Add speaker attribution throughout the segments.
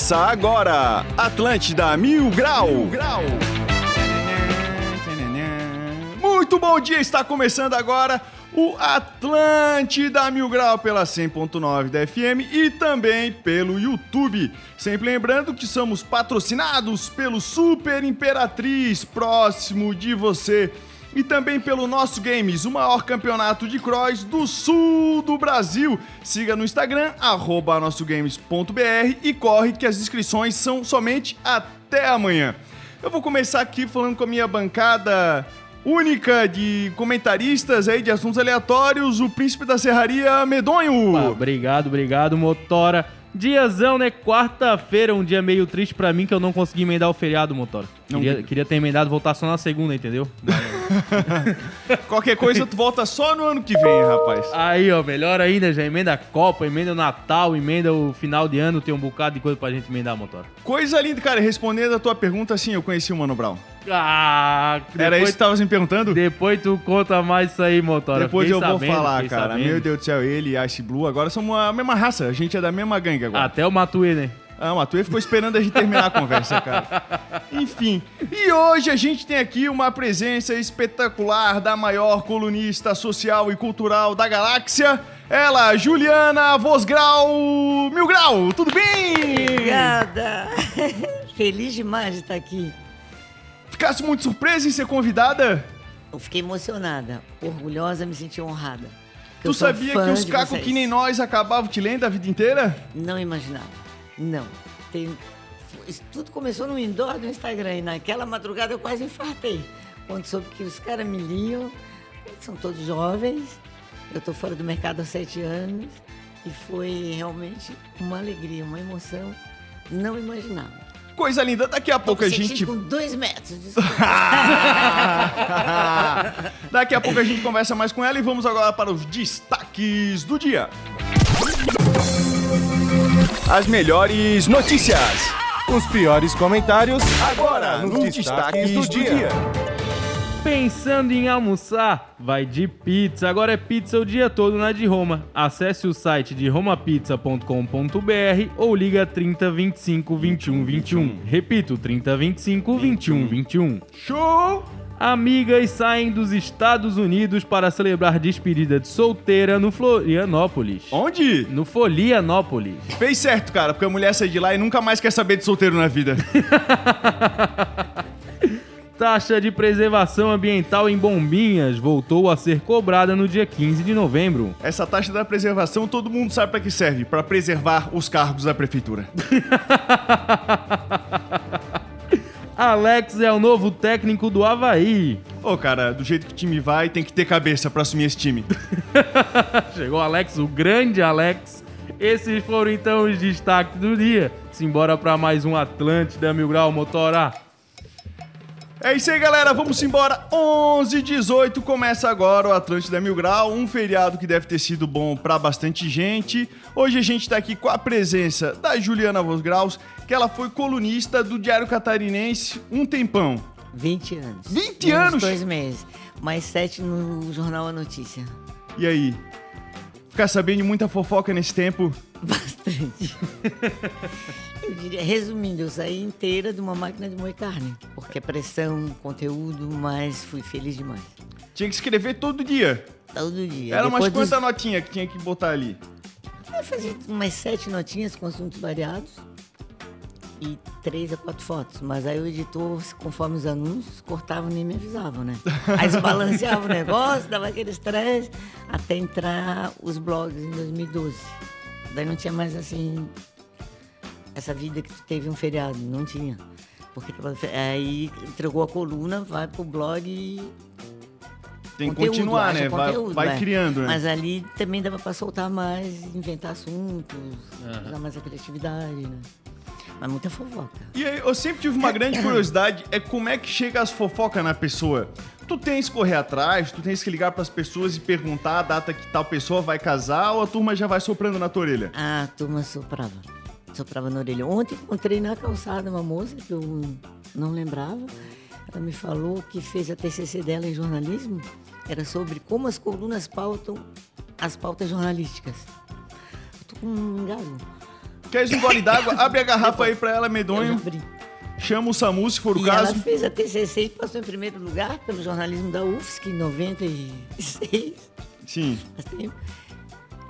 Speaker 1: Começa agora, Atlântida Mil Grau. Mil Grau. Muito bom dia, está começando agora o Atlântida Mil Grau pela 100.9 da FM e também pelo YouTube. Sempre lembrando que somos patrocinados pelo Super Imperatriz, próximo de você. E também pelo Nosso Games, o maior campeonato de cross do sul do Brasil. Siga no Instagram, arroba nossogames.br e corre que as inscrições são somente até amanhã. Eu vou começar aqui falando com a minha bancada única de comentaristas aí de assuntos aleatórios, o príncipe da serraria Medonho.
Speaker 2: Ah, obrigado, obrigado, Motora. Diazão, né? Quarta-feira, um dia meio triste pra mim que eu não consegui emendar o feriado, Motora. Queria, queria ter emendado voltar só na segunda, entendeu?
Speaker 1: Qualquer coisa tu volta só no ano que vem, rapaz.
Speaker 2: Aí, ó, melhor ainda, já emenda a Copa, emenda o Natal, emenda o final de ano, tem um bocado de coisa pra gente emendar, Motora.
Speaker 1: Coisa linda, cara. Respondendo a tua pergunta, sim, eu conheci o Mano Brown.
Speaker 2: Ah,
Speaker 1: Era isso que tu tava me perguntando?
Speaker 2: Depois tu conta mais isso aí, Motora.
Speaker 1: Depois eu vou
Speaker 2: sabendo,
Speaker 1: falar,
Speaker 2: fiquei
Speaker 1: cara.
Speaker 2: sabendo.
Speaker 1: Meu Deus do céu, ele e Ice Blue agora somos a mesma raça. A gente é da mesma gangue agora.
Speaker 2: Até o Matuê, né?
Speaker 1: Ah, mas tu ficou esperando a gente terminar a conversa, cara. Enfim, e hoje a gente tem aqui uma presença espetacular da maior colunista social e cultural da galáxia. Ela, Juliana Vosgrau Mil Grau, tudo bem?
Speaker 3: Obrigada! Feliz demais de estar aqui.
Speaker 1: Ficasse muito surpresa em ser convidada?
Speaker 3: Eu fiquei emocionada, orgulhosa, me senti honrada.
Speaker 1: Tu sabia que os cacos que nem nós acabavam te lendo a vida inteira?
Speaker 3: Não imaginava. Não. Tem... Tudo começou no indoor do Instagram e naquela madrugada eu quase infartei. Quando soube que os caras me liam, são todos jovens, eu estou fora do mercado há sete anos e foi realmente uma alegria, uma emoção não imaginava.
Speaker 1: Coisa linda, daqui a pouco
Speaker 3: Tô
Speaker 1: a
Speaker 3: me sentindo
Speaker 1: gente.
Speaker 3: com dois metros.
Speaker 1: Daqui a pouco a gente conversa mais com ela e vamos agora para os destaques do dia. As melhores notícias.
Speaker 4: Os piores comentários
Speaker 1: Agora, nos destaques, do, dia.
Speaker 2: Pensando em almoçar? Vai de pizza. Agora é pizza o dia todo na de Roma. Acesse o site de romapizza.com.br ou liga 30 25 21 21. Repito, 30 25 21 21.
Speaker 1: Show!
Speaker 2: Amigas saem dos Estados Unidos para celebrar despedida de solteira no Florianópolis.
Speaker 1: Onde?
Speaker 2: No Folianópolis.
Speaker 1: Fez certo, cara, porque a mulher sai de lá e nunca mais quer saber de solteiro na vida.
Speaker 2: Taxa de preservação ambiental em Bombinhas voltou a ser cobrada no dia 15 de novembro.
Speaker 1: Essa taxa da preservação todo mundo sabe pra que serve, Pra preservar os cargos da prefeitura.
Speaker 2: Alex é o novo técnico do Havaí.
Speaker 1: Ô, cara, do jeito que o time vai, tem que ter cabeça pra assumir esse time.
Speaker 2: Chegou o Alex, o grande Alex. Esses foram então os destaques do dia. Simbora pra mais um Atlântida Mil Grau Motora.
Speaker 1: É isso aí, galera. Vamos embora. 11 h 18 começa agora o Atlântida Mil Grau, um feriado que deve ter sido bom pra bastante gente. Hoje a gente tá aqui com a presença da Juliana Vosgraus, que ela foi colunista do Diário Catarinense um tempão.
Speaker 3: 20 anos.
Speaker 1: 20
Speaker 3: Menos
Speaker 1: anos?
Speaker 3: dois meses. Mais sete no Jornal A Notícia.
Speaker 1: E aí? Ficar sabendo de muita fofoca nesse tempo?
Speaker 3: Bastante. eu diria, resumindo, eu saí inteira de uma máquina de moer carne. Porque é pressão, conteúdo, mas fui feliz demais.
Speaker 1: Tinha que escrever todo dia.
Speaker 3: Todo dia.
Speaker 1: Era umas
Speaker 3: Depois dos-
Speaker 1: quantas notinhas que tinha que botar ali?
Speaker 3: Eu fazia umas sete notinhas com assuntos variados e três a quatro fotos. Mas aí o editor, conforme os anúncios, cortava e nem me avisavam, né? Aí desbalanceava o negócio, dava aquele estresse, até entrar os blogs em 2012. Daí não tinha mais assim essa vida que teve um feriado, não tinha. Porque aí entregou a coluna, vai pro blog e
Speaker 1: Tem que
Speaker 3: conteúdo,
Speaker 1: continuar, né? Vai,
Speaker 3: conteúdo,
Speaker 1: vai
Speaker 3: é.
Speaker 1: criando, né?
Speaker 3: Mas ali também dava pra soltar mais, inventar assuntos, usar mais a criatividade, né? Mas muita fofoca.
Speaker 1: E aí, eu sempre tive uma grande curiosidade, é como é que chega as fofocas na pessoa. Tu tens que correr atrás, tu tens que ligar pras pessoas e perguntar a data que tal pessoa vai casar ou a turma já vai soprando na tua orelha?
Speaker 3: Ah, a turma soprava. Soprava na orelha. Ontem encontrei na calçada uma moça que eu não lembrava. Ela me falou que fez a TCC dela em jornalismo. Era sobre como as colunas pautam as pautas jornalísticas. Eu tô com um engasgo.
Speaker 1: Queres um gole d'água? Abre a garrafa aí pra ela, medonho. Chama o SAMU se for o
Speaker 3: E
Speaker 1: caso.
Speaker 3: ela fez a TCC e passou em primeiro lugar pelo jornalismo da UFSC em 96.
Speaker 1: Sim.
Speaker 3: Faz tempo.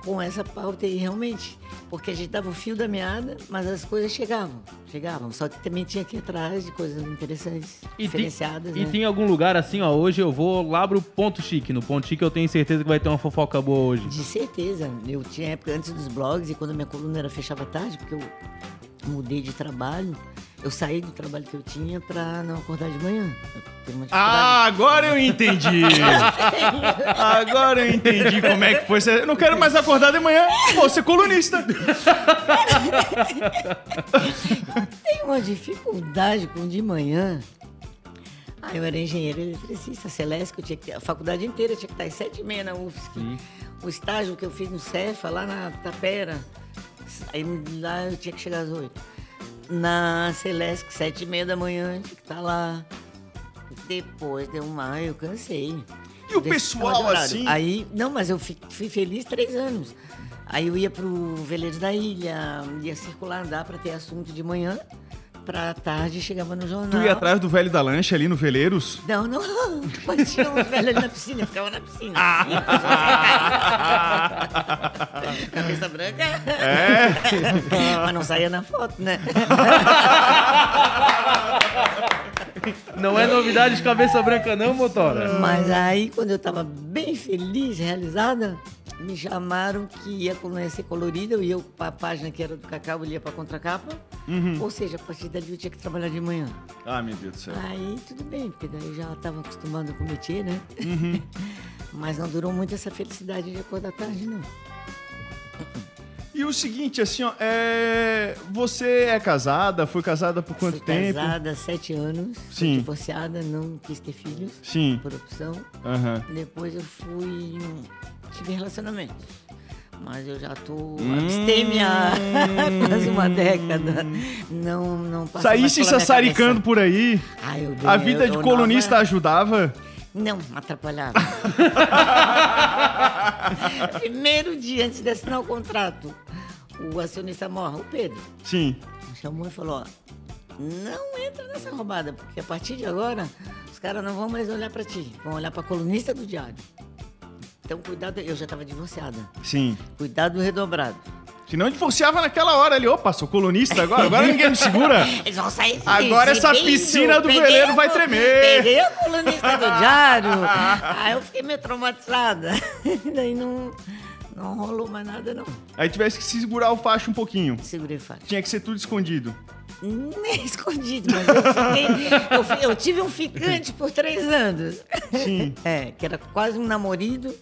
Speaker 3: Com essa pauta aí, realmente. Porque a gente dava o fio da meada, mas as coisas chegavam. Chegavam. Só que também tinha que ir atrás de coisas interessantes,
Speaker 2: E tem,
Speaker 3: diferenciadas,
Speaker 2: e
Speaker 3: né?
Speaker 2: tem algum lugar assim, ó, hoje eu vou lá pro Ponto Chique. No Ponto Chique eu tenho certeza que vai ter uma fofoca boa hoje.
Speaker 3: De certeza. Eu tinha época antes dos blogs e quando a minha coluna era fechava tarde, porque eu mudei de trabalho, eu saí do trabalho que eu tinha pra não acordar de manhã.
Speaker 1: Ah, agora eu entendi. Agora eu entendi como é que foi. Eu não quero mais acordar de manhã. Vou ser colunista.
Speaker 3: Tem uma dificuldade com de manhã. Ah, eu era engenheiro eletricista, Celeste, eu tinha que ter, a faculdade inteira tinha que estar às sete e meia na UFSC. O estágio que eu fiz no Cefa, lá na Tapera, aí lá eu tinha que chegar às oito. Na Celeste, sete e meia da manhã, tinha que estar lá. Depois deu uma, eu cansei.
Speaker 1: E o pessoal, assim?
Speaker 3: Aí, não, mas eu fi- fui feliz três anos. Aí eu ia pro Veleiro da Ilha, ia circular, andar para ter assunto de manhã, pra tarde chegava no jornal.
Speaker 1: Tu ia atrás do velho da lancha ali no Veleiros?
Speaker 3: Não, não, mas tinha uns velhos ali na piscina, ficava na piscina. Cabeça branca.
Speaker 1: É.
Speaker 3: Mas não saía na foto, né?
Speaker 2: Não é novidade de cabeça branca não, motora?
Speaker 3: Mas aí, quando eu tava bem feliz, realizada, me chamaram que ia conhecer colorida, eu ia pra página que era do Cacau, eu ia pra contracapa. Ou seja, a partir dali eu tinha que trabalhar de manhã.
Speaker 1: Ah, meu Deus do céu.
Speaker 3: Aí tudo bem, porque daí eu já estava acostumado com o métier, né? Mas não durou muito essa felicidade de acordar tarde, não.
Speaker 1: E o seguinte, assim, ó, é... você é casada? Foi casada por quanto
Speaker 3: Fui
Speaker 1: tempo?
Speaker 3: casada há sete anos,
Speaker 1: Sim.
Speaker 3: divorciada, não quis ter filhos,
Speaker 1: Sim.
Speaker 3: por opção.
Speaker 1: Aham.
Speaker 3: Depois eu fui. tive relacionamentos. Mas eu já tô
Speaker 1: Hum.
Speaker 3: abstêmia há quase uma década. Não, não passa pela minha
Speaker 1: sassaricando por aí,
Speaker 3: Ah, eu
Speaker 1: a
Speaker 3: bem,
Speaker 1: vida
Speaker 3: eu-
Speaker 1: de colunista
Speaker 3: nova-
Speaker 1: ajudava?
Speaker 3: Não, atrapalhava. Primeiro dia antes de assinar o contrato, o acionista morre, o Pedro,
Speaker 1: Sim.
Speaker 3: chamou e falou: ó, não entra nessa roubada, porque a partir de agora os caras não vão mais olhar pra ti, vão olhar pra colunista do diário. Então, cuidado, eu já tava divorciada.
Speaker 1: Sim.
Speaker 3: Cuidado redobrado.
Speaker 1: Se não divorciava naquela hora ali, opa, sou colunista agora, agora ninguém me segura.
Speaker 3: Eles vão sair
Speaker 1: Agora essa piscina do veleiro vai tremer.
Speaker 3: Peguei a colunista do diário. Aí eu fiquei meio traumatizada. Daí não, não rolou mais nada, não.
Speaker 1: Aí tivesse que segurar o facho um pouquinho.
Speaker 3: Segurei fácil.
Speaker 1: Tinha que ser tudo escondido.
Speaker 3: Nem escondido, mas eu, fiquei, eu, eu tive um ficante por três anos.
Speaker 1: Sim.
Speaker 3: É, que era quase um namorido,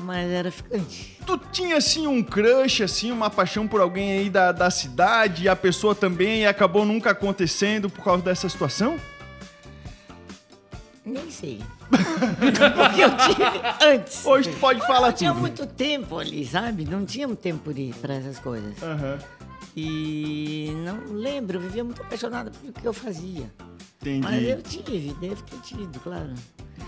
Speaker 3: mas era ficante.
Speaker 1: Tu tinha, assim, um crush, assim, uma paixão por alguém aí da, da cidade, e a pessoa também, e acabou nunca acontecendo por causa dessa situação?
Speaker 3: Nem sei. Porque eu tive antes.
Speaker 1: Hoje tu pode falar
Speaker 3: não tinha
Speaker 1: tudo.
Speaker 3: muito tempo ali, sabe? Não tinha muito tempo pra essas coisas.
Speaker 1: Aham.
Speaker 3: E não lembro, eu vivia muito apaixonada pelo que eu fazia.
Speaker 1: Entendi.
Speaker 3: Mas eu tive, deve ter tido, claro.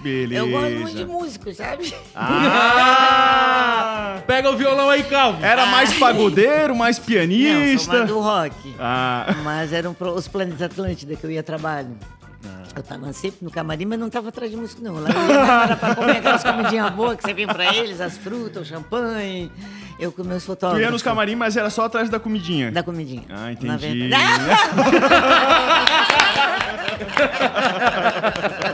Speaker 1: Beleza.
Speaker 3: Eu gosto muito de músico, sabe?
Speaker 1: Ah!
Speaker 2: Pega o violão aí, Calvo.
Speaker 1: Era mais pagodeiro, mais
Speaker 3: Não, sou
Speaker 1: pianista?
Speaker 3: mais do rock.
Speaker 1: Ah,
Speaker 3: Mas eram os planetas Atlântida que eu ia trabalho.
Speaker 1: Ah.
Speaker 3: Eu tava sempre no camarim, mas não tava atrás de músico, não. Lá eu ia mais era pra comer aquelas comidinhas boas que você vem pra eles, as frutas, o champanhe. Eu com meus
Speaker 1: tu
Speaker 3: fotógrafos.
Speaker 1: ia nos camarim, mas era só atrás da comidinha.
Speaker 3: Da comidinha.
Speaker 1: Ah,
Speaker 3: Na
Speaker 1: entendi.
Speaker 3: verdade-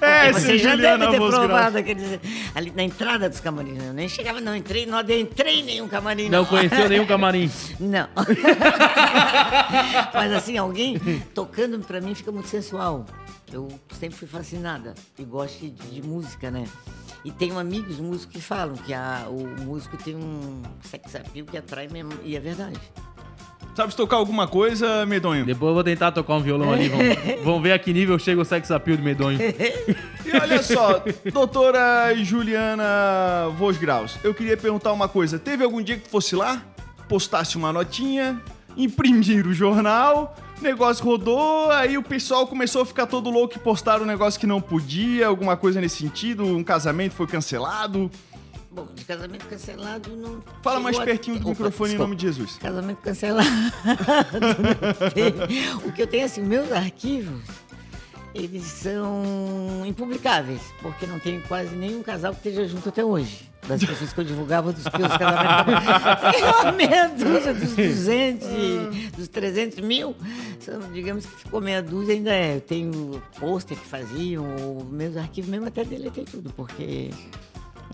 Speaker 1: É,
Speaker 3: Você já
Speaker 1: Juliana
Speaker 3: deve ter
Speaker 1: Vosgraf.
Speaker 3: provado aqueles, ali na entrada dos camarins. né? Eu nem chegava, não entrei, não entrei em nenhum camarim.
Speaker 2: Não conheceu nenhum camarim.
Speaker 3: Não. Mas assim, alguém tocando pra mim fica muito sensual. Eu sempre fui fascinada e gosto de, de música, né? E tenho amigos músicos que falam que a- o músico tem um sex appeal que atrai mesmo, e é verdade.
Speaker 1: Sabes tocar alguma coisa, medonho?
Speaker 2: Depois eu vou tentar tocar um violão ali. Vamos, vamos ver a que nível chega o sex appeal do medonho.
Speaker 1: E olha só, doutora Juliana Vosgraus, eu queria perguntar uma coisa. Teve algum dia que tu fosse lá, postasse uma notinha, imprimir o jornal, negócio rodou, aí o pessoal começou a ficar todo louco e postaram um negócio que não podia, alguma coisa nesse sentido, um casamento foi cancelado.
Speaker 3: Bom, de casamento cancelado não.
Speaker 1: Fala mais
Speaker 3: a-
Speaker 1: pertinho do
Speaker 3: Opa,
Speaker 1: microfone em
Speaker 3: desculpa.
Speaker 1: nome de Jesus.
Speaker 3: Casamento cancelado. o que eu tenho, assim, meus arquivos, eles são impublicáveis, porque não tem quase nenhum casal que esteja junto até hoje. Das pessoas que eu divulgava, dos que os casamentos. Uma meia dúzia dos 200, e- dos 300 mil. São, digamos que ficou meia dúzia ainda é. Eu tenho pôster que faziam, meus arquivos mesmo até deletei tudo, porque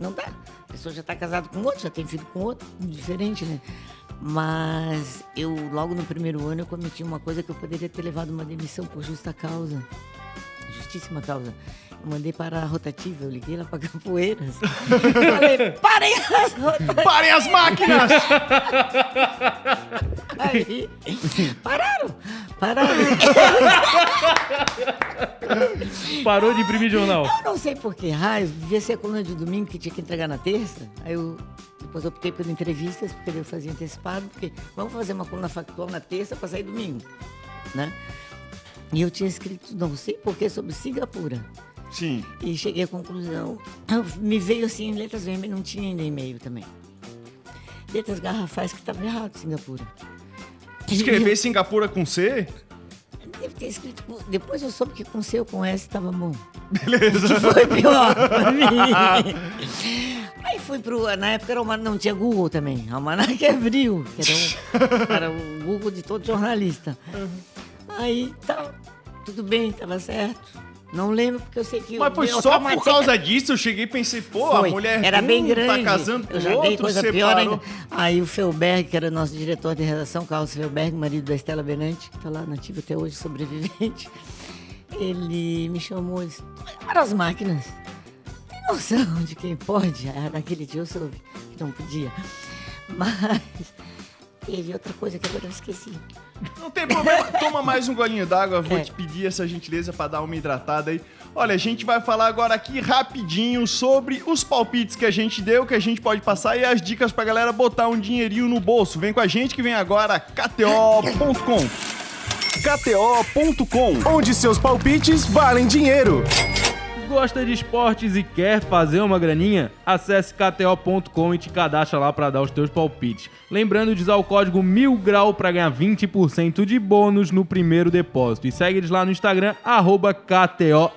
Speaker 3: não dá. A pessoa já está casada com outro, já tem filho com outro, diferente, né? Mas eu, logo no primeiro ano, eu cometi uma coisa que eu poderia ter levado uma demissão por justa causa. Justíssima causa. Eu mandei para a rotativa, eu liguei lá para Capoeiras. Falei, parem as rotativas!
Speaker 1: Parem as máquinas!
Speaker 3: Aí, pararam! Pararam!
Speaker 2: Parou de imprimir jornal.
Speaker 3: Eu não sei por que raio, devia ser a coluna de domingo que tinha que entregar na terça. Aí eu depois optei por entrevistas, porque eu fazia antecipado, porque vamos fazer uma coluna factual na terça para sair domingo, né? E eu tinha escrito, não sei por que, sobre Singapura.
Speaker 1: Sim.
Speaker 3: E cheguei à conclusão, eu- me veio assim, em letras vermelhas, não tinha ainda e-mail também. Letras garrafais que estava errado, Singapura.
Speaker 1: Escrever Singapura com C?
Speaker 3: Deve ter escrito. Depois eu soube que com C ou com S estava bom. Beleza. Que foi pior pra mim. Aí fui pro. Na época era uma, não tinha Google também. Almanac Abril, que era, um, era o Google de todo jornalista. Aí tá, tudo bem, tava certo. Não lembro porque eu sei que.
Speaker 1: Mas foi só por causa disso eu cheguei e pensei, pô,
Speaker 3: Foi.
Speaker 1: a mulher
Speaker 3: era bem
Speaker 1: hum,
Speaker 3: grande.
Speaker 1: tá casando com
Speaker 3: eu já
Speaker 1: outro,
Speaker 3: dei coisa
Speaker 1: separou.
Speaker 3: pior ainda. Aí o Felberg, que era nosso diretor de redação, Carlos Felberg, marido da Estela Benante, que tá lá nativo até hoje, sobrevivente, ele me chamou e disse, para as máquinas. Tem noção de quem pode? Naquele dia eu soube que não podia. Mas teve outra coisa que agora eu esqueci.
Speaker 1: Não tem problema, toma mais um golinho d'água, vou
Speaker 3: É.
Speaker 1: te pedir essa gentileza pra dar uma hidratada aí. Olha, a gente vai falar agora aqui rapidinho sobre os palpites que a gente deu, que a gente pode passar e as dicas pra galera botar um dinheirinho no bolso. Vem com a gente que vem agora KTO.com.
Speaker 4: KTO.com, onde seus palpites valem dinheiro.
Speaker 2: Gosta de esportes e quer fazer uma graninha? Acesse kto.com e te cadastra lá para dar os teus palpites. Lembrando de usar o código 1000grau para ganhar 20% de bônus no primeiro depósito. E segue eles lá no Instagram, arroba KTO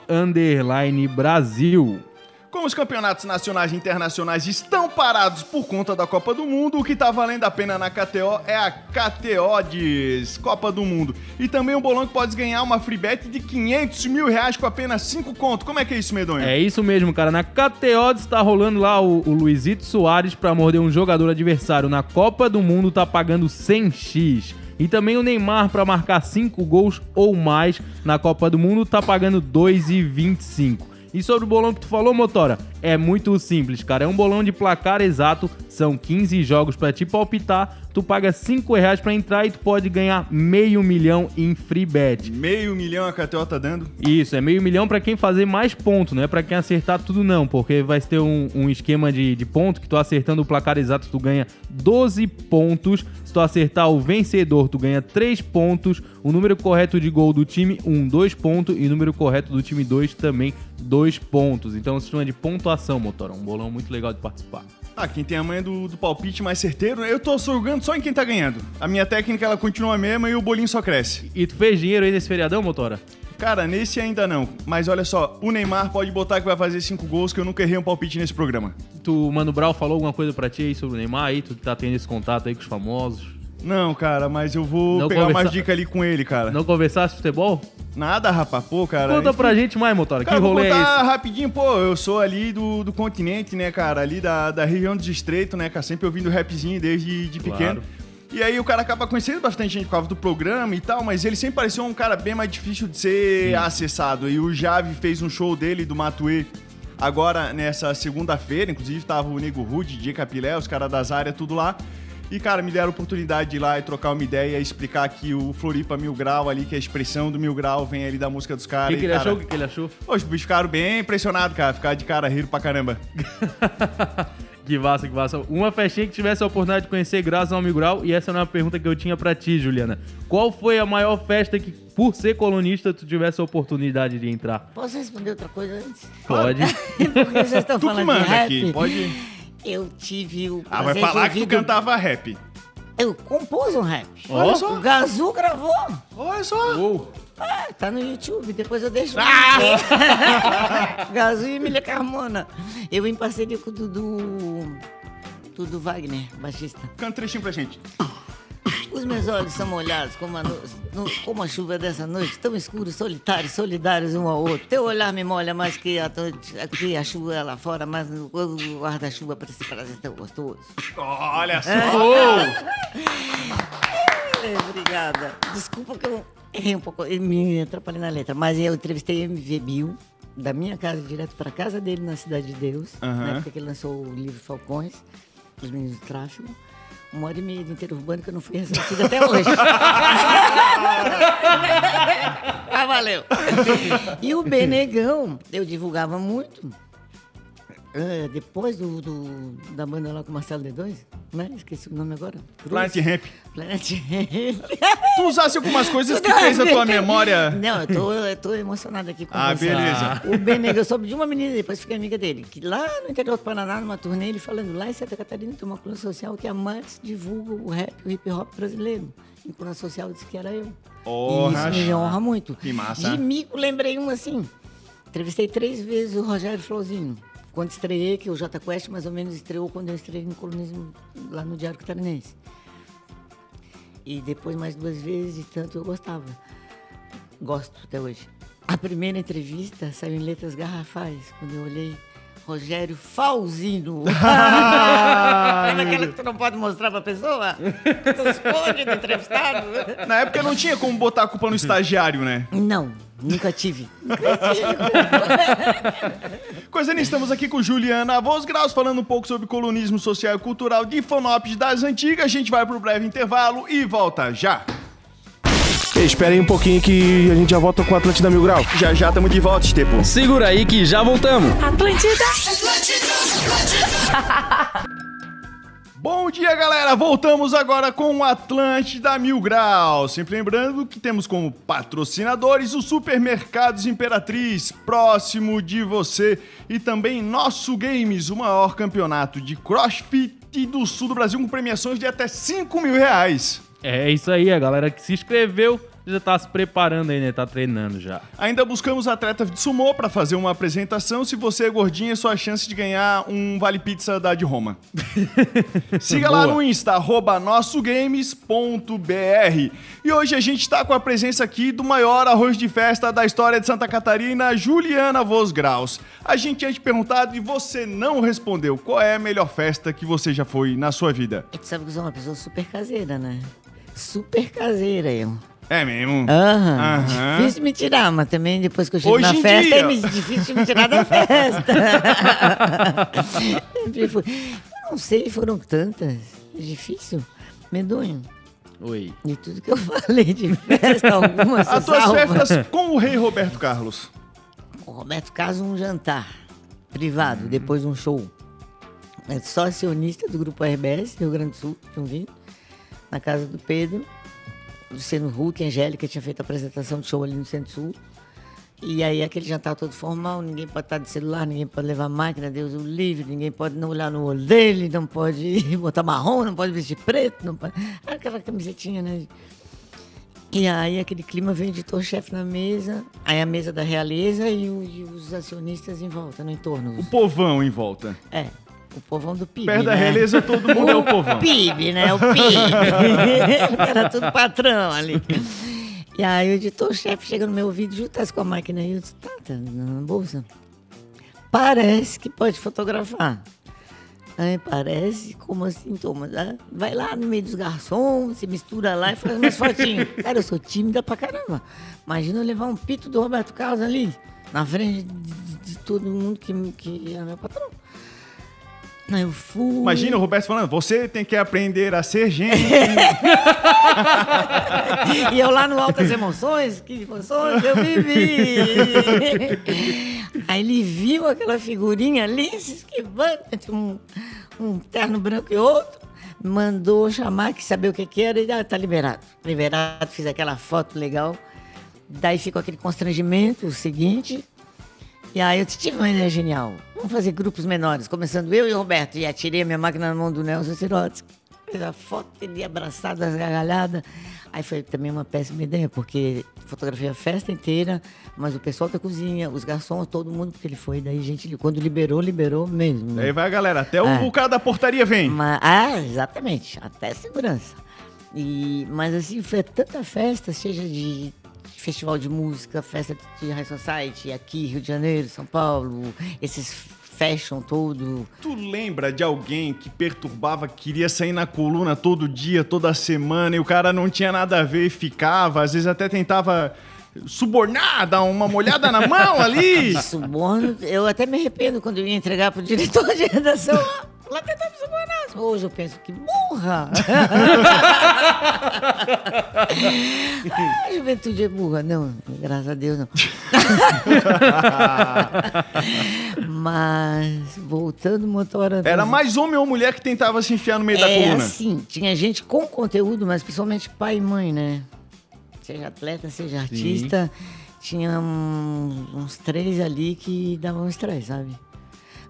Speaker 2: Brasil.
Speaker 1: Como os campeonatos nacionais e internacionais estão parados por conta da Copa do Mundo, o que tá valendo a pena na KTO é a KTO diz Copa do Mundo. E também um bolão que pode ganhar uma free bet de 500 mil reais com apenas 5 conto. Como é que é isso, Medonho?
Speaker 2: É isso mesmo, cara. Na KTO está rolando lá o, o Luizito Soares para morder um jogador adversário na Copa do Mundo, tá pagando 100x. E também o Neymar para marcar 5 gols ou mais na Copa do Mundo tá pagando 2,25. E sobre o bolão que tu falou, Motora, é muito simples, cara. É um bolão de placar exato, são 15 jogos para te palpitar. Tu paga 5 reais pra entrar e tu pode ganhar meio milhão em free bet.
Speaker 1: Meio milhão a KTO tá dando.
Speaker 2: Isso, é meio milhão pra quem fazer mais ponto, não é pra quem acertar tudo não, porque vai ter um, um esquema de, de ponto que tu acertando o placar exato tu ganha 12 pontos, se tu acertar o vencedor tu ganha 3 pontos, o número correto de gol do time 1, 2 pontos e o número correto do time 2 também 2 pontos. Então se chama de pontuação, Motora, um bolão muito legal de participar.
Speaker 1: Ah, quem tem a manha do, do palpite mais certeiro, eu tô jogando só em quem tá ganhando. A minha técnica ela continua a mesma e o bolinho só cresce.
Speaker 2: E tu fez dinheiro aí nesse feriadão, Motora?
Speaker 1: Cara, nesse ainda não. Mas olha só, o Neymar pode botar que vai fazer 5 gols, que eu nunca errei um palpite nesse programa.
Speaker 2: Tu, Mano Brau, falou alguma coisa pra ti aí sobre o Neymar aí? Tu tá tendo esse contato aí com os famosos?
Speaker 1: Não, cara, mas eu vou
Speaker 2: Não
Speaker 1: pegar
Speaker 2: conversa-
Speaker 1: mais dica ali com ele, cara.
Speaker 2: Não conversasse futebol?
Speaker 1: Nada, rapaz, pô, cara.
Speaker 2: Conta pra gente mais, Motora,
Speaker 1: Cara,
Speaker 2: que
Speaker 1: vou
Speaker 2: rolê é
Speaker 1: contar
Speaker 2: esse?
Speaker 1: rapidinho, pô, eu sou ali do, do continente, né, cara, ali da, da região dos estreitos, né, cara, sempre ouvindo rapzinho desde de pequeno.
Speaker 2: Claro.
Speaker 1: E aí o cara acaba conhecendo bastante gente por causa do programa e tal, mas ele sempre pareceu um cara bem mais difícil de ser acessado. E o Jave fez um show dele do Matuê agora nessa segunda-feira, inclusive tava o Nego Rude, DJ Capilé, os caras das áreas, tudo lá. E, cara, me deram a oportunidade de ir lá e trocar uma ideia e explicar que o Floripa Mil Grau ali, que a expressão do Mil Grau vem ali da música dos
Speaker 2: O
Speaker 1: caras.
Speaker 2: que, que
Speaker 1: e,
Speaker 2: ele
Speaker 1: cara,
Speaker 2: achou? O que, que ele achou?
Speaker 1: Os bichos ficaram bem impressionados, cara. Ficaram de cara, riram pra caramba.
Speaker 2: Que massa, que massa. Uma festinha que tivesse a oportunidade de conhecer graças ao Mil Grau, e essa não é uma pergunta que eu tinha pra ti, Juliana. Qual foi a maior festa que, por ser colunista, tu tivesse a oportunidade de entrar?
Speaker 3: Posso responder outra coisa antes?
Speaker 2: Pode.
Speaker 3: Porque vocês estão
Speaker 1: Tu que
Speaker 3: falando de
Speaker 1: manda
Speaker 3: rap.
Speaker 1: aqui, pode...
Speaker 3: Eu tive o
Speaker 1: Ah, vai falar que tu cantava rap.
Speaker 3: Eu compus um rap.
Speaker 1: Olha só.
Speaker 3: O Gazu gravou.
Speaker 1: Olha só.
Speaker 2: Uou.
Speaker 3: Ah, tá no YouTube, depois eu deixo.
Speaker 1: Ah!
Speaker 3: Gazu e Emília Carmona. Eu em parceria com o Dudu. Dudu Wagner, baixista.
Speaker 1: Canta um trechinho pra gente.
Speaker 3: Os meus olhos são molhados como a, no- como a chuva dessa noite, tão escuros, solitários, solidários um ao outro. Teu olhar me molha mais que a, que a chuva lá fora, mas o guarda-chuva para esse prazer tão gostoso.
Speaker 1: Olha só.
Speaker 3: É, obrigada. Desculpa que eu errei um pouco, me atrapalhei na letra, mas eu entrevistei MV Bill, da minha casa direto para casa dele na Cidade de Deus,
Speaker 1: Aham.
Speaker 3: na época que ele lançou o livro Falcões, Os Meninos do Tráfego. Uma hora e meia de inteiro urbano que eu não fui ressarcida até hoje. ah, valeu. E o Benegão, eu divulgava muito. Ah, depois do, do- da banda lá com o Marcelo D2, né? Esqueci o nome agora. Cruz.
Speaker 1: Planet Ramp.
Speaker 3: Planet Ramp.
Speaker 1: Tu usasse algumas coisas que fez a tua memória.
Speaker 3: Não, eu tô, eu tô emocionada aqui com
Speaker 1: Ah,
Speaker 3: você.
Speaker 1: beleza.
Speaker 3: O Benega, eu soube de uma menina, depois fiquei amiga dele, que lá no interior do Paraná, numa turnê, ele falando, lá em Santa Catarina tem uma coluna social que a mais divulga o rap, o hip hop brasileiro. E coluna social disse que era eu.
Speaker 1: Oh,
Speaker 3: e isso me honra muito.
Speaker 1: Que massa.
Speaker 3: De mico, lembrei um assim. Entrevistei três vezes o Rogério Flauzinho. Quando estreiei, que o J Quest mais ou menos estreou quando eu estreiei no colunismo lá no Diário Catarinense. E depois mais duas vezes, e tanto eu gostava. Gosto até hoje. A primeira entrevista saiu em letras garrafais, quando eu olhei Rogério Falzino. Sabe aquela que tu não pode mostrar pra pessoa? Tu esconde do entrevistado?
Speaker 1: Na época não tinha como botar a culpa no estagiário, né?
Speaker 3: Não, nunca tive.
Speaker 1: Coisa nisso, estamos aqui com Juliana Voz Graus falando um pouco sobre colunismo social e cultural de Fonopes das antigas. A gente vai pro breve intervalo e volta já.
Speaker 4: Ei, espera aí um pouquinho que a gente já volta com o Atlântida Mil Grau.
Speaker 1: Já já estamos de volta, Estepo.
Speaker 2: Segura aí que já voltamos.
Speaker 1: Bom dia, galera! Voltamos agora com o Atlântida Mil Graus. Sempre lembrando que temos como patrocinadores os Supermercados Imperatriz, próximo de você, e também Nosso Games, o maior campeonato de crossfit do sul do Brasil, com premiações de até 5 mil reais.
Speaker 2: É isso aí, a galera que se inscreveu já tá se preparando aí, né? Tá treinando já.
Speaker 1: Ainda buscamos atletas de sumô para fazer uma apresentação. Se você é gordinho, é sua chance de ganhar um Vale Pizza da de Roma. Siga lá
Speaker 2: Boa.
Speaker 1: no Insta, arroba nossogames.br. E hoje a gente tá com a presença aqui do maior arroz de festa da história de Santa Catarina, Juliana Vos Graus. A gente tinha te perguntado e você não respondeu. Qual é a melhor festa que você já foi na sua vida?
Speaker 3: E tu sabe que eu sou uma pessoa super caseira, né? Super caseira eu.
Speaker 1: É mesmo?
Speaker 3: Aham.
Speaker 1: Aham.
Speaker 3: Difícil me tirar, mas também depois que eu chego
Speaker 1: Hoje
Speaker 3: na
Speaker 1: em
Speaker 3: festa
Speaker 1: dia.
Speaker 3: é me- difícil me tirar da festa. Sempre fui. Eu não sei, foram tantas. É difícil. Medonho.
Speaker 2: Oi.
Speaker 3: De tudo que eu falei de festa, algumas
Speaker 1: As tuas
Speaker 3: salva.
Speaker 1: festas com o rei Roberto Carlos.
Speaker 3: O Roberto Carlos, um jantar privado, depois um show. É só acionista do Grupo RBS, Rio Grande do Sul, tinham vindo, na casa do Pedro. Luciano Huck, Angélica tinha feito a apresentação de show ali no Centro-Sul. E aí aquele jantar todo formal, ninguém pode estar de celular, ninguém pode levar máquina, Deus o livre, ninguém pode não olhar no olho dele, não pode botar marrom, não pode vestir preto, não pode... Aquela camisetinha, né? E aí aquele clima veio editor-chefe na mesa, aí a mesa da realeza e, o- e os acionistas em volta, no entorno.
Speaker 1: O povão em volta.
Speaker 3: É, o povão do PIB,
Speaker 1: Perto da
Speaker 3: né?
Speaker 1: realeza, todo mundo é o povão.
Speaker 3: PIB, né? O PIB. Era tudo patrão ali. E aí o editor-chefe chega no meu ouvido, juntas com a máquina aí, eu disse, tá, tá na bolsa. Parece que pode fotografar. Aí parece, como assim, Thomas? Ah, Vai lá no meio dos garçons, se mistura lá e faz umas fotinhas. Cara, eu sou tímida pra caramba. Imagina eu levar um pito do Roberto Carlos ali, na frente de, de todo mundo que, que é meu patrão. Aí eu fui.
Speaker 1: Imagina o Roberto falando, você tem que aprender a ser gente.
Speaker 3: E eu lá no Altas Emoções, que emoções eu vivi. Aí ele viu aquela figurinha ali, se esquivando entre um, um terno branco e outro, mandou chamar, que sabia o que, que era, e ah, tá liberado. Liberado, fiz aquela foto legal. Daí ficou aquele constrangimento, o seguinte, E aí eu tive uma ideia genial. Vamos fazer grupos menores, começando eu e o Roberto. E atirei a minha máquina na mão do Nelson Sirotsky. Fiz a foto dele abraçado, gargalhada. Aí foi também uma péssima ideia, porque fotografei a festa inteira, mas o pessoal da cozinha, os garçons, todo mundo, porque ele foi. Daí, gente, quando liberou, liberou mesmo. né?
Speaker 1: Aí vai a galera, até o,
Speaker 3: É.
Speaker 1: o cara da portaria vem.
Speaker 3: Ma- ah, exatamente, até segurança. E, mas assim, foi tanta festa, seja de festival de música, festa de High Society, aqui, Rio de Janeiro, São Paulo, esses fashion todo.
Speaker 1: Tu lembra de alguém que perturbava, queria sair na coluna todo dia, toda semana, e o cara não tinha nada a ver e ficava, às vezes até tentava subornar, dar uma molhada na mão ali.
Speaker 3: Suborno, eu até me arrependo quando eu ia entregar pro diretor de redação. Lá tentava subornar. Hoje eu penso, que burra! a juventude é burra. Não, graças a Deus não. Mas, voltando uma hora...
Speaker 1: Era mais homem ou mulher que tentava se enfiar no meio da
Speaker 3: é
Speaker 1: coluna.
Speaker 3: assim, tinha gente com conteúdo, mas principalmente pai e mãe, né? Seja atleta, seja artista, tinha um- uns três ali que davam estresse, sabe?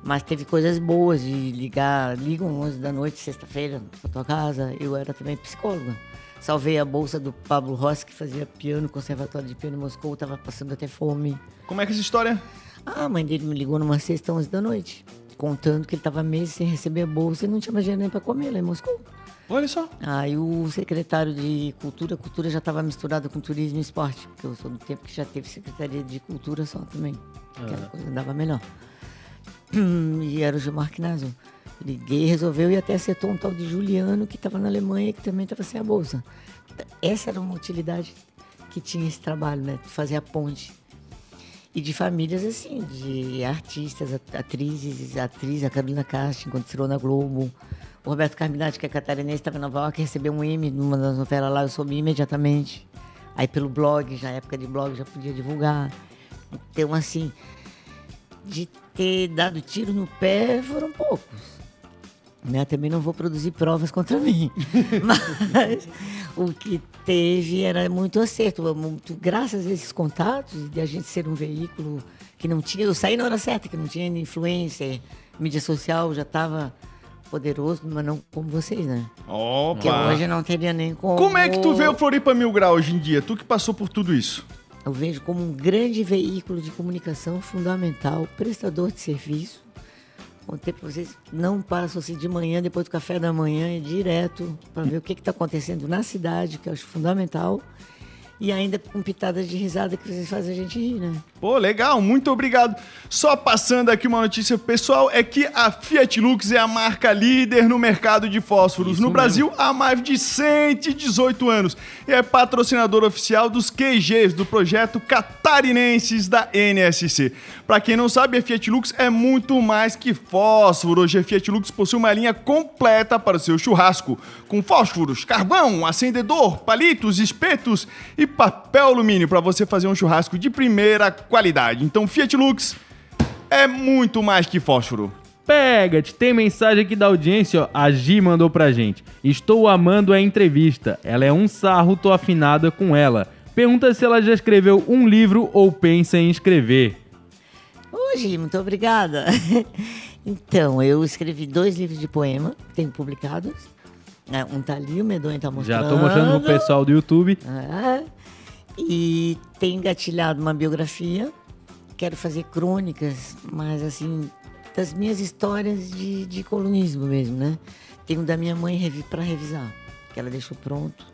Speaker 3: Mas teve coisas boas de ligar, ligam 11 da noite, sexta-feira, pra tua casa. Eu era também psicóloga. Salvei a bolsa do Pablo Rossi, que fazia piano, conservatório de piano em Moscou, tava passando até fome.
Speaker 1: Como é que é essa história?
Speaker 3: Ah, a mãe dele me ligou numa sexta, 11 da noite, contando que ele tava meses sem receber a bolsa e não tinha mais dinheiro nem pra comer lá em Moscou.
Speaker 1: Olha só.
Speaker 3: Aí o secretário de Cultura, Cultura já estava misturado com Turismo e Esporte, porque eu sou do tempo que já teve Secretaria de Cultura só também. Aquela coisa andava melhor. E era o Gilmar Knazio. Liguei, resolveu e até acertou um tal de Juliano que estava na Alemanha que também estava sem a bolsa. Essa era uma utilidade que tinha esse trabalho, né? De fazer a ponte. E de famílias assim, de artistas, at- atrizes, atriz, a Carolina Castro, quando tirou na Globo. O Roberto Carminati, que é catarinense, estava em Nova York, recebeu um Emmy numa das novelas lá, eu soube imediatamente. Aí pelo blog, já época de blog, já podia divulgar. Então, assim, de ter dado tiro no pé, foram poucos. Né? Também não vou produzir provas contra mim. Mas o que teve era muito acerto. Muito, graças a esses contatos de a gente ser um veículo que não tinha. Eu saí na hora certa, que não tinha influência, mídia social já estava poderoso, mas não como vocês, né? Que
Speaker 1: Opa.
Speaker 3: hoje não teria nem como.
Speaker 1: Como é que tu vê o Floripa Mil Grau hoje em dia? Tu que passou por tudo isso.
Speaker 3: Eu vejo como um grande veículo de comunicação fundamental, prestador de serviço. Contei para vocês, não passo assim de manhã, depois do café da manhã, é direto para ver o que está acontecendo na cidade, que eu acho fundamental. E ainda com pitadas de risada que vocês fazem a gente rir, né?
Speaker 1: Pô, legal, muito obrigado. Só passando aqui uma notícia pessoal, é que a Fiat Lux é a marca líder no mercado de fósforos
Speaker 2: Isso
Speaker 1: no
Speaker 2: mesmo.
Speaker 1: Brasil há mais de 118 anos e é patrocinador oficial dos QGs do projeto Catarinenses da NSC. Pra quem não sabe, a Fiat Lux é muito mais que fósforo. Hoje a Fiat Lux possui uma linha completa para o seu churrasco, com fósforos, carvão, acendedor, palitos, espetos e papel alumínio para você fazer um churrasco de primeira qualidade. Então, Fiat Lux é muito mais que fósforo.
Speaker 2: Pega-te, tem mensagem aqui da audiência, ó. A Gi mandou pra gente. Estou amando a entrevista. Ela é um sarro, tô afinada com ela. Pergunta se ela já escreveu um livro ou pensa em escrever.
Speaker 3: Hoje, muito obrigada. Então, eu escrevi dois livros de poema, tenho publicados. né? Um tá ali, o Medonho tá mostrando.
Speaker 2: Já tô mostrando pro pessoal do YouTube.
Speaker 3: É. E tenho engatilhado uma biografia. Quero fazer crônicas, mas assim, das minhas histórias de, de colunismo mesmo, né? Tenho da minha mãe revi, para revisar, que ela deixou pronto.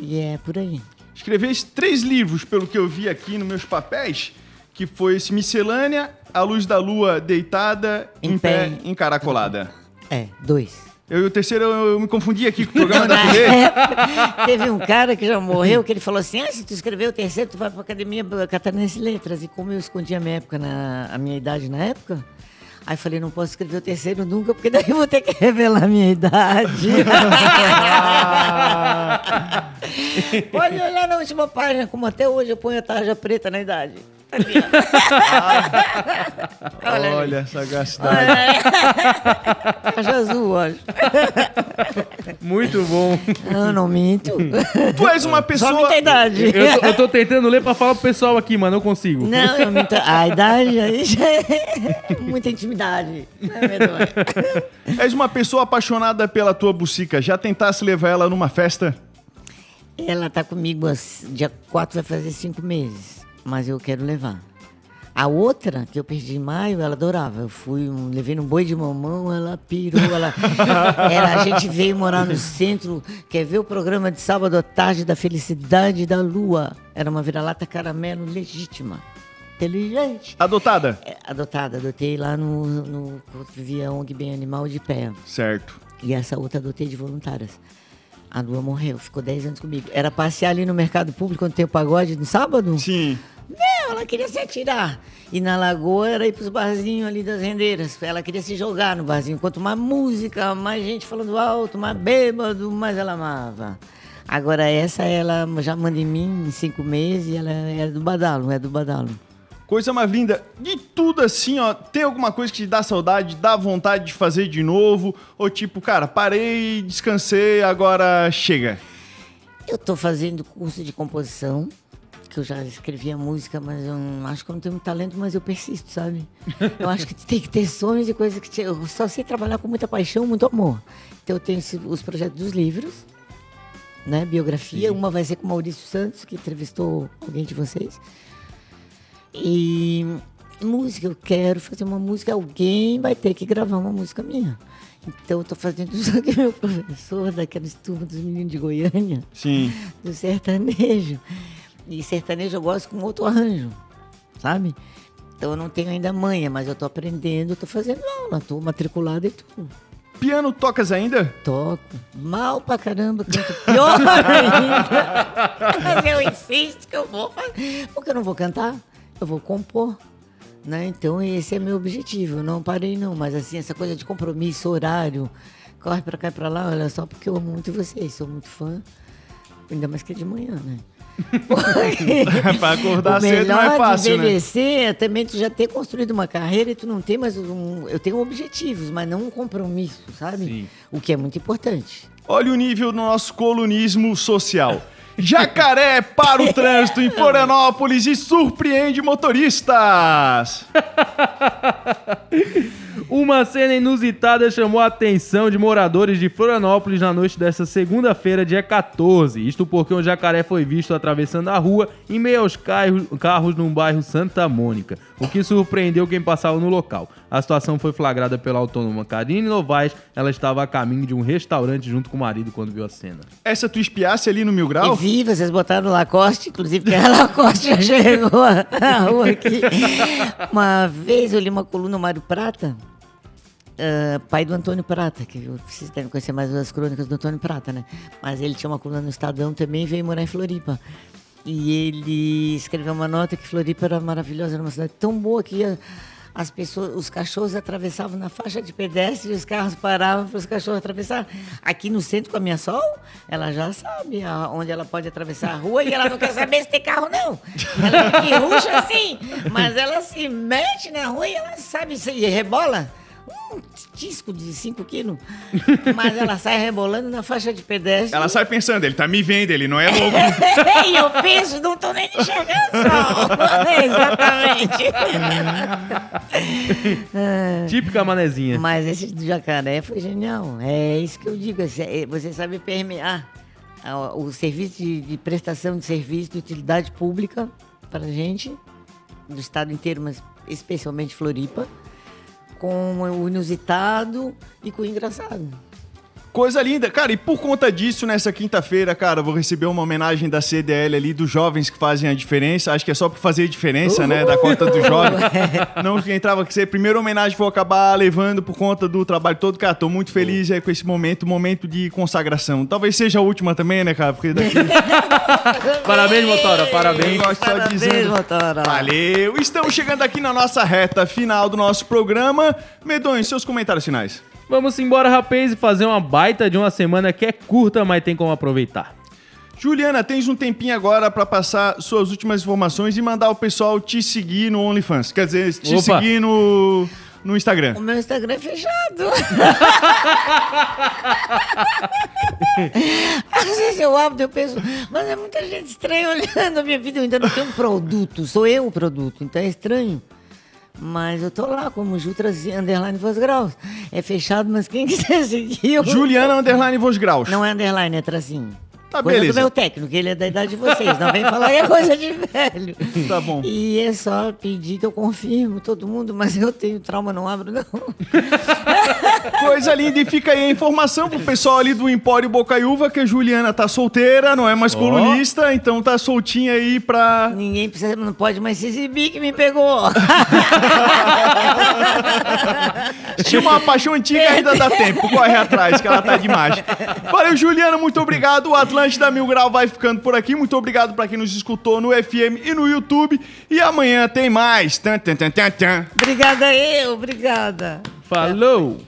Speaker 3: E é por aí.
Speaker 1: Escreveste três livros, pelo que eu vi aqui nos meus papéis, que foi esse Miscelânea, A Luz da Lua Deitada, Em,
Speaker 3: Em
Speaker 1: Pé,
Speaker 3: Pé.
Speaker 1: Encaracolada.
Speaker 3: É, dois.
Speaker 1: Eu e o terceiro, eu, eu me confundi aqui com o programa da
Speaker 3: Na
Speaker 1: TV.
Speaker 3: época, teve um cara que já morreu que ele falou assim: ah, se tu escrever o terceiro, tu vai pra Academia Catarinense de Letras. E como eu escondi a minha época, na, a minha idade na época, aí eu falei, não posso escrever o terceiro nunca, porque daí eu vou ter que revelar a minha idade. Pode olhar na última página, como até hoje eu ponho a tarja preta na idade. Tá. Olha.
Speaker 1: Olha, sagacidade.
Speaker 3: Tarja azul, olha.
Speaker 2: Muito bom.
Speaker 3: Eu não minto.
Speaker 1: Tu és uma
Speaker 3: Só
Speaker 1: pessoa.
Speaker 3: minta a idade.
Speaker 2: Eu tô, eu tô tentando ler pra falar pro pessoal aqui, mas não consigo.
Speaker 3: Não, eu minto. A idade aí já é muita intimidade. Não é.
Speaker 1: És uma pessoa apaixonada pela tua bucica. Já tentasse levar ela numa festa?
Speaker 3: Ela tá comigo, dia 4 vai fazer cinco meses, mas eu quero levar. A outra, que eu perdi em maio, ela adorava. Eu fui, um- levei boi de mamão, ela pirou, ela, ela- A gente veio morar no centro, quer ver o programa de sábado à tarde da Felicidade da Lua. Era uma vira-lata caramelo legítima, inteligente.
Speaker 1: Adotada?
Speaker 3: É, adotada, adotei lá no, no via ONG Bem Animal de pé.
Speaker 1: Certo.
Speaker 3: E essa outra adotei de voluntárias. A Lua morreu, ficou 10 anos comigo. Era passear ali no mercado público quando tem o pagode no sábado?
Speaker 1: Sim.
Speaker 3: Não, ela queria se atirar. E na lagoa era ir pros barzinhos ali das rendeiras. Ela queria se jogar no barzinho. Quanto mais música, mais gente falando alto, mais bêbado, mais ela amava. Agora essa, ela já manda em mim em cinco meses e ela é do badalo, é do badalo.
Speaker 1: Coisa mais linda. De tudo assim, ó. Tem alguma coisa que te dá saudade, dá vontade de fazer de novo? Ou tipo, cara, parei, descansei, agora chega?
Speaker 3: Eu tô fazendo curso de composição, que eu já escrevia música, mas eu não, acho que eu não tenho muito talento, mas eu persisto, sabe? Eu acho que tem que ter sonhos e coisas que te, eu só sei trabalhar com muita paixão, muito amor. Então eu tenho os projetos dos livros, né? Biografia, uma vai ser com o Maurício Santos, que entrevistou alguém de vocês. E música, eu quero fazer uma música, alguém vai ter que gravar uma música minha. Então eu tô fazendo isso que meu professor daquelas turmas dos meninos de Goiânia,
Speaker 1: Sim.
Speaker 3: do sertanejo. E sertanejo eu gosto com outro arranjo, sabe? Então eu não tenho ainda manha, mas eu tô aprendendo, tô fazendo aula, tô matriculada e tudo.
Speaker 1: Piano tocas ainda?
Speaker 3: Toco. Mal pra caramba, canto pior ainda. Mas eu insisto que eu vou fazer. Porque eu não vou cantar, eu vou compor. Né? Então esse é meu objetivo. Eu não parei não, mas assim, essa coisa de compromisso, horário, corre pra cá e pra lá, olha só porque eu amo muito vocês, sou muito fã. Ainda mais que é de manhã, né?
Speaker 1: Pra acordar cedo não é fácil,
Speaker 3: de
Speaker 1: né?
Speaker 3: envelhecer é também tu já ter construído uma carreira e tu não tem mais um... Eu tenho objetivos, mas não um compromisso, sabe?
Speaker 2: Sim.
Speaker 3: O que é muito importante.
Speaker 1: Olha o nível do nosso colunismo social. Jacaré para o trânsito em Florianópolis e surpreende motoristas.
Speaker 2: Uma cena inusitada chamou a atenção de moradores de Florianópolis na noite desta segunda-feira, dia 14. Isto porque um jacaré foi visto atravessando a rua em meio aos carros, carros num bairro Santa Mônica, o que surpreendeu quem passava no local. A situação foi flagrada pela autônoma Karine Novaes. Ela estava a caminho de um restaurante junto com o marido quando viu a cena.
Speaker 1: Essa tu espiasse ali no Mil Grau?
Speaker 3: E vi, vocês botaram Lacoste, inclusive, porque a Lacoste já chegou à rua aqui. Uma vez eu li uma coluna Mário Prata, ah, pai do Antônio Prata, que vocês devem conhecer mais as crônicas do Antônio Prata, né? Mas ele tinha uma coluna no Estadão também e veio morar em Floripa. E ele escreveu uma nota que Floripa era maravilhosa, era uma cidade tão boa que ia- as pessoas, os cachorros atravessavam na faixa de pedestre e os carros paravam para os cachorros atravessar. Aqui no centro com a minha sol, ela já sabe a- onde ela pode atravessar a rua e ela não quer saber se tem carro não. Ela que ruxa assim, mas ela se mete na rua e ela sabe se rebola. Um disco de 5 quilos. Mas ela sai rebolando na faixa de pedestre.
Speaker 1: Ela sai pensando, ele tá me vendo, ele não é louco.
Speaker 3: e eu penso, não tô nem enxergando sol. Exatamente.
Speaker 2: Típica manezinha.
Speaker 3: Mas esse do jacaré foi genial. É isso que eu digo. é- Você sabe permear o serviço de, de prestação de serviço de utilidade pública para a gente, do estado inteiro, mas especialmente Floripa, com o inusitado e com o engraçado.
Speaker 1: Coisa linda. Cara, e por conta disso, nessa quinta-feira, cara, vou receber uma homenagem da CDL ali dos jovens que fazem a diferença. Acho que é só por fazer a diferença, né? Da cota do jovem. Não que entrava que ser. Primeira homenagem vou acabar levando por conta do trabalho todo. Cara, tô muito feliz aí com esse momento, momento de consagração. Talvez seja a última também, né, cara? Porque daqui.
Speaker 2: Parabéns, Motora, parabéns.
Speaker 1: Gosto só
Speaker 3: Parabéns,
Speaker 1: dizendo.
Speaker 3: Motora.
Speaker 1: Valeu! Estamos chegando aqui na nossa reta final do nosso programa. Medonho, seus comentários finais.
Speaker 2: Vamos embora, rapaz, e fazer uma baita de uma semana que é curta, mas tem como aproveitar.
Speaker 1: Juliana, tens um tempinho agora pra passar suas últimas informações e mandar o pessoal te seguir no OnlyFans. Quer dizer, te
Speaker 2: Opa.
Speaker 1: seguir no, no Instagram?
Speaker 3: O meu Instagram é fechado. Às vezes eu abro e eu penso, mas é muita gente estranha olhando a minha vida. Eu ainda não tenho um produto, sou eu o produto, então é estranho. Mas eu tô lá como Jutras Underline Voz Graus. É fechado, mas quem quiser seguir. Eu...
Speaker 1: Juliana Underline Vos Graus.
Speaker 3: Não é underline, é tracinho.
Speaker 1: Tá,
Speaker 3: coisa
Speaker 1: beleza.
Speaker 3: do meu técnico, que ele é da idade de vocês. Não vem falar que é coisa de velho.
Speaker 1: Tá bom.
Speaker 3: E é só pedir que eu confirmo todo mundo, mas eu tenho trauma, não abro não.
Speaker 1: Coisa linda. E fica aí a informação pro pessoal ali do Empório Bocaiúva que a Juliana tá solteira, não é mais colunista, então tá soltinha aí pra.
Speaker 3: Ninguém precisa, não pode mais se exibir que me pegou.
Speaker 1: Tinha uma paixão antiga, ainda dá tempo. Corre atrás, que ela tá demais. Valeu, Juliana, muito obrigado. O Atlântida Mil Grau vai ficando por aqui. Muito obrigado pra quem nos escutou no FM e no YouTube. E amanhã tem mais. Tan, tan, tan, tan, tan.
Speaker 3: obrigada eu, obrigada.
Speaker 2: Falou!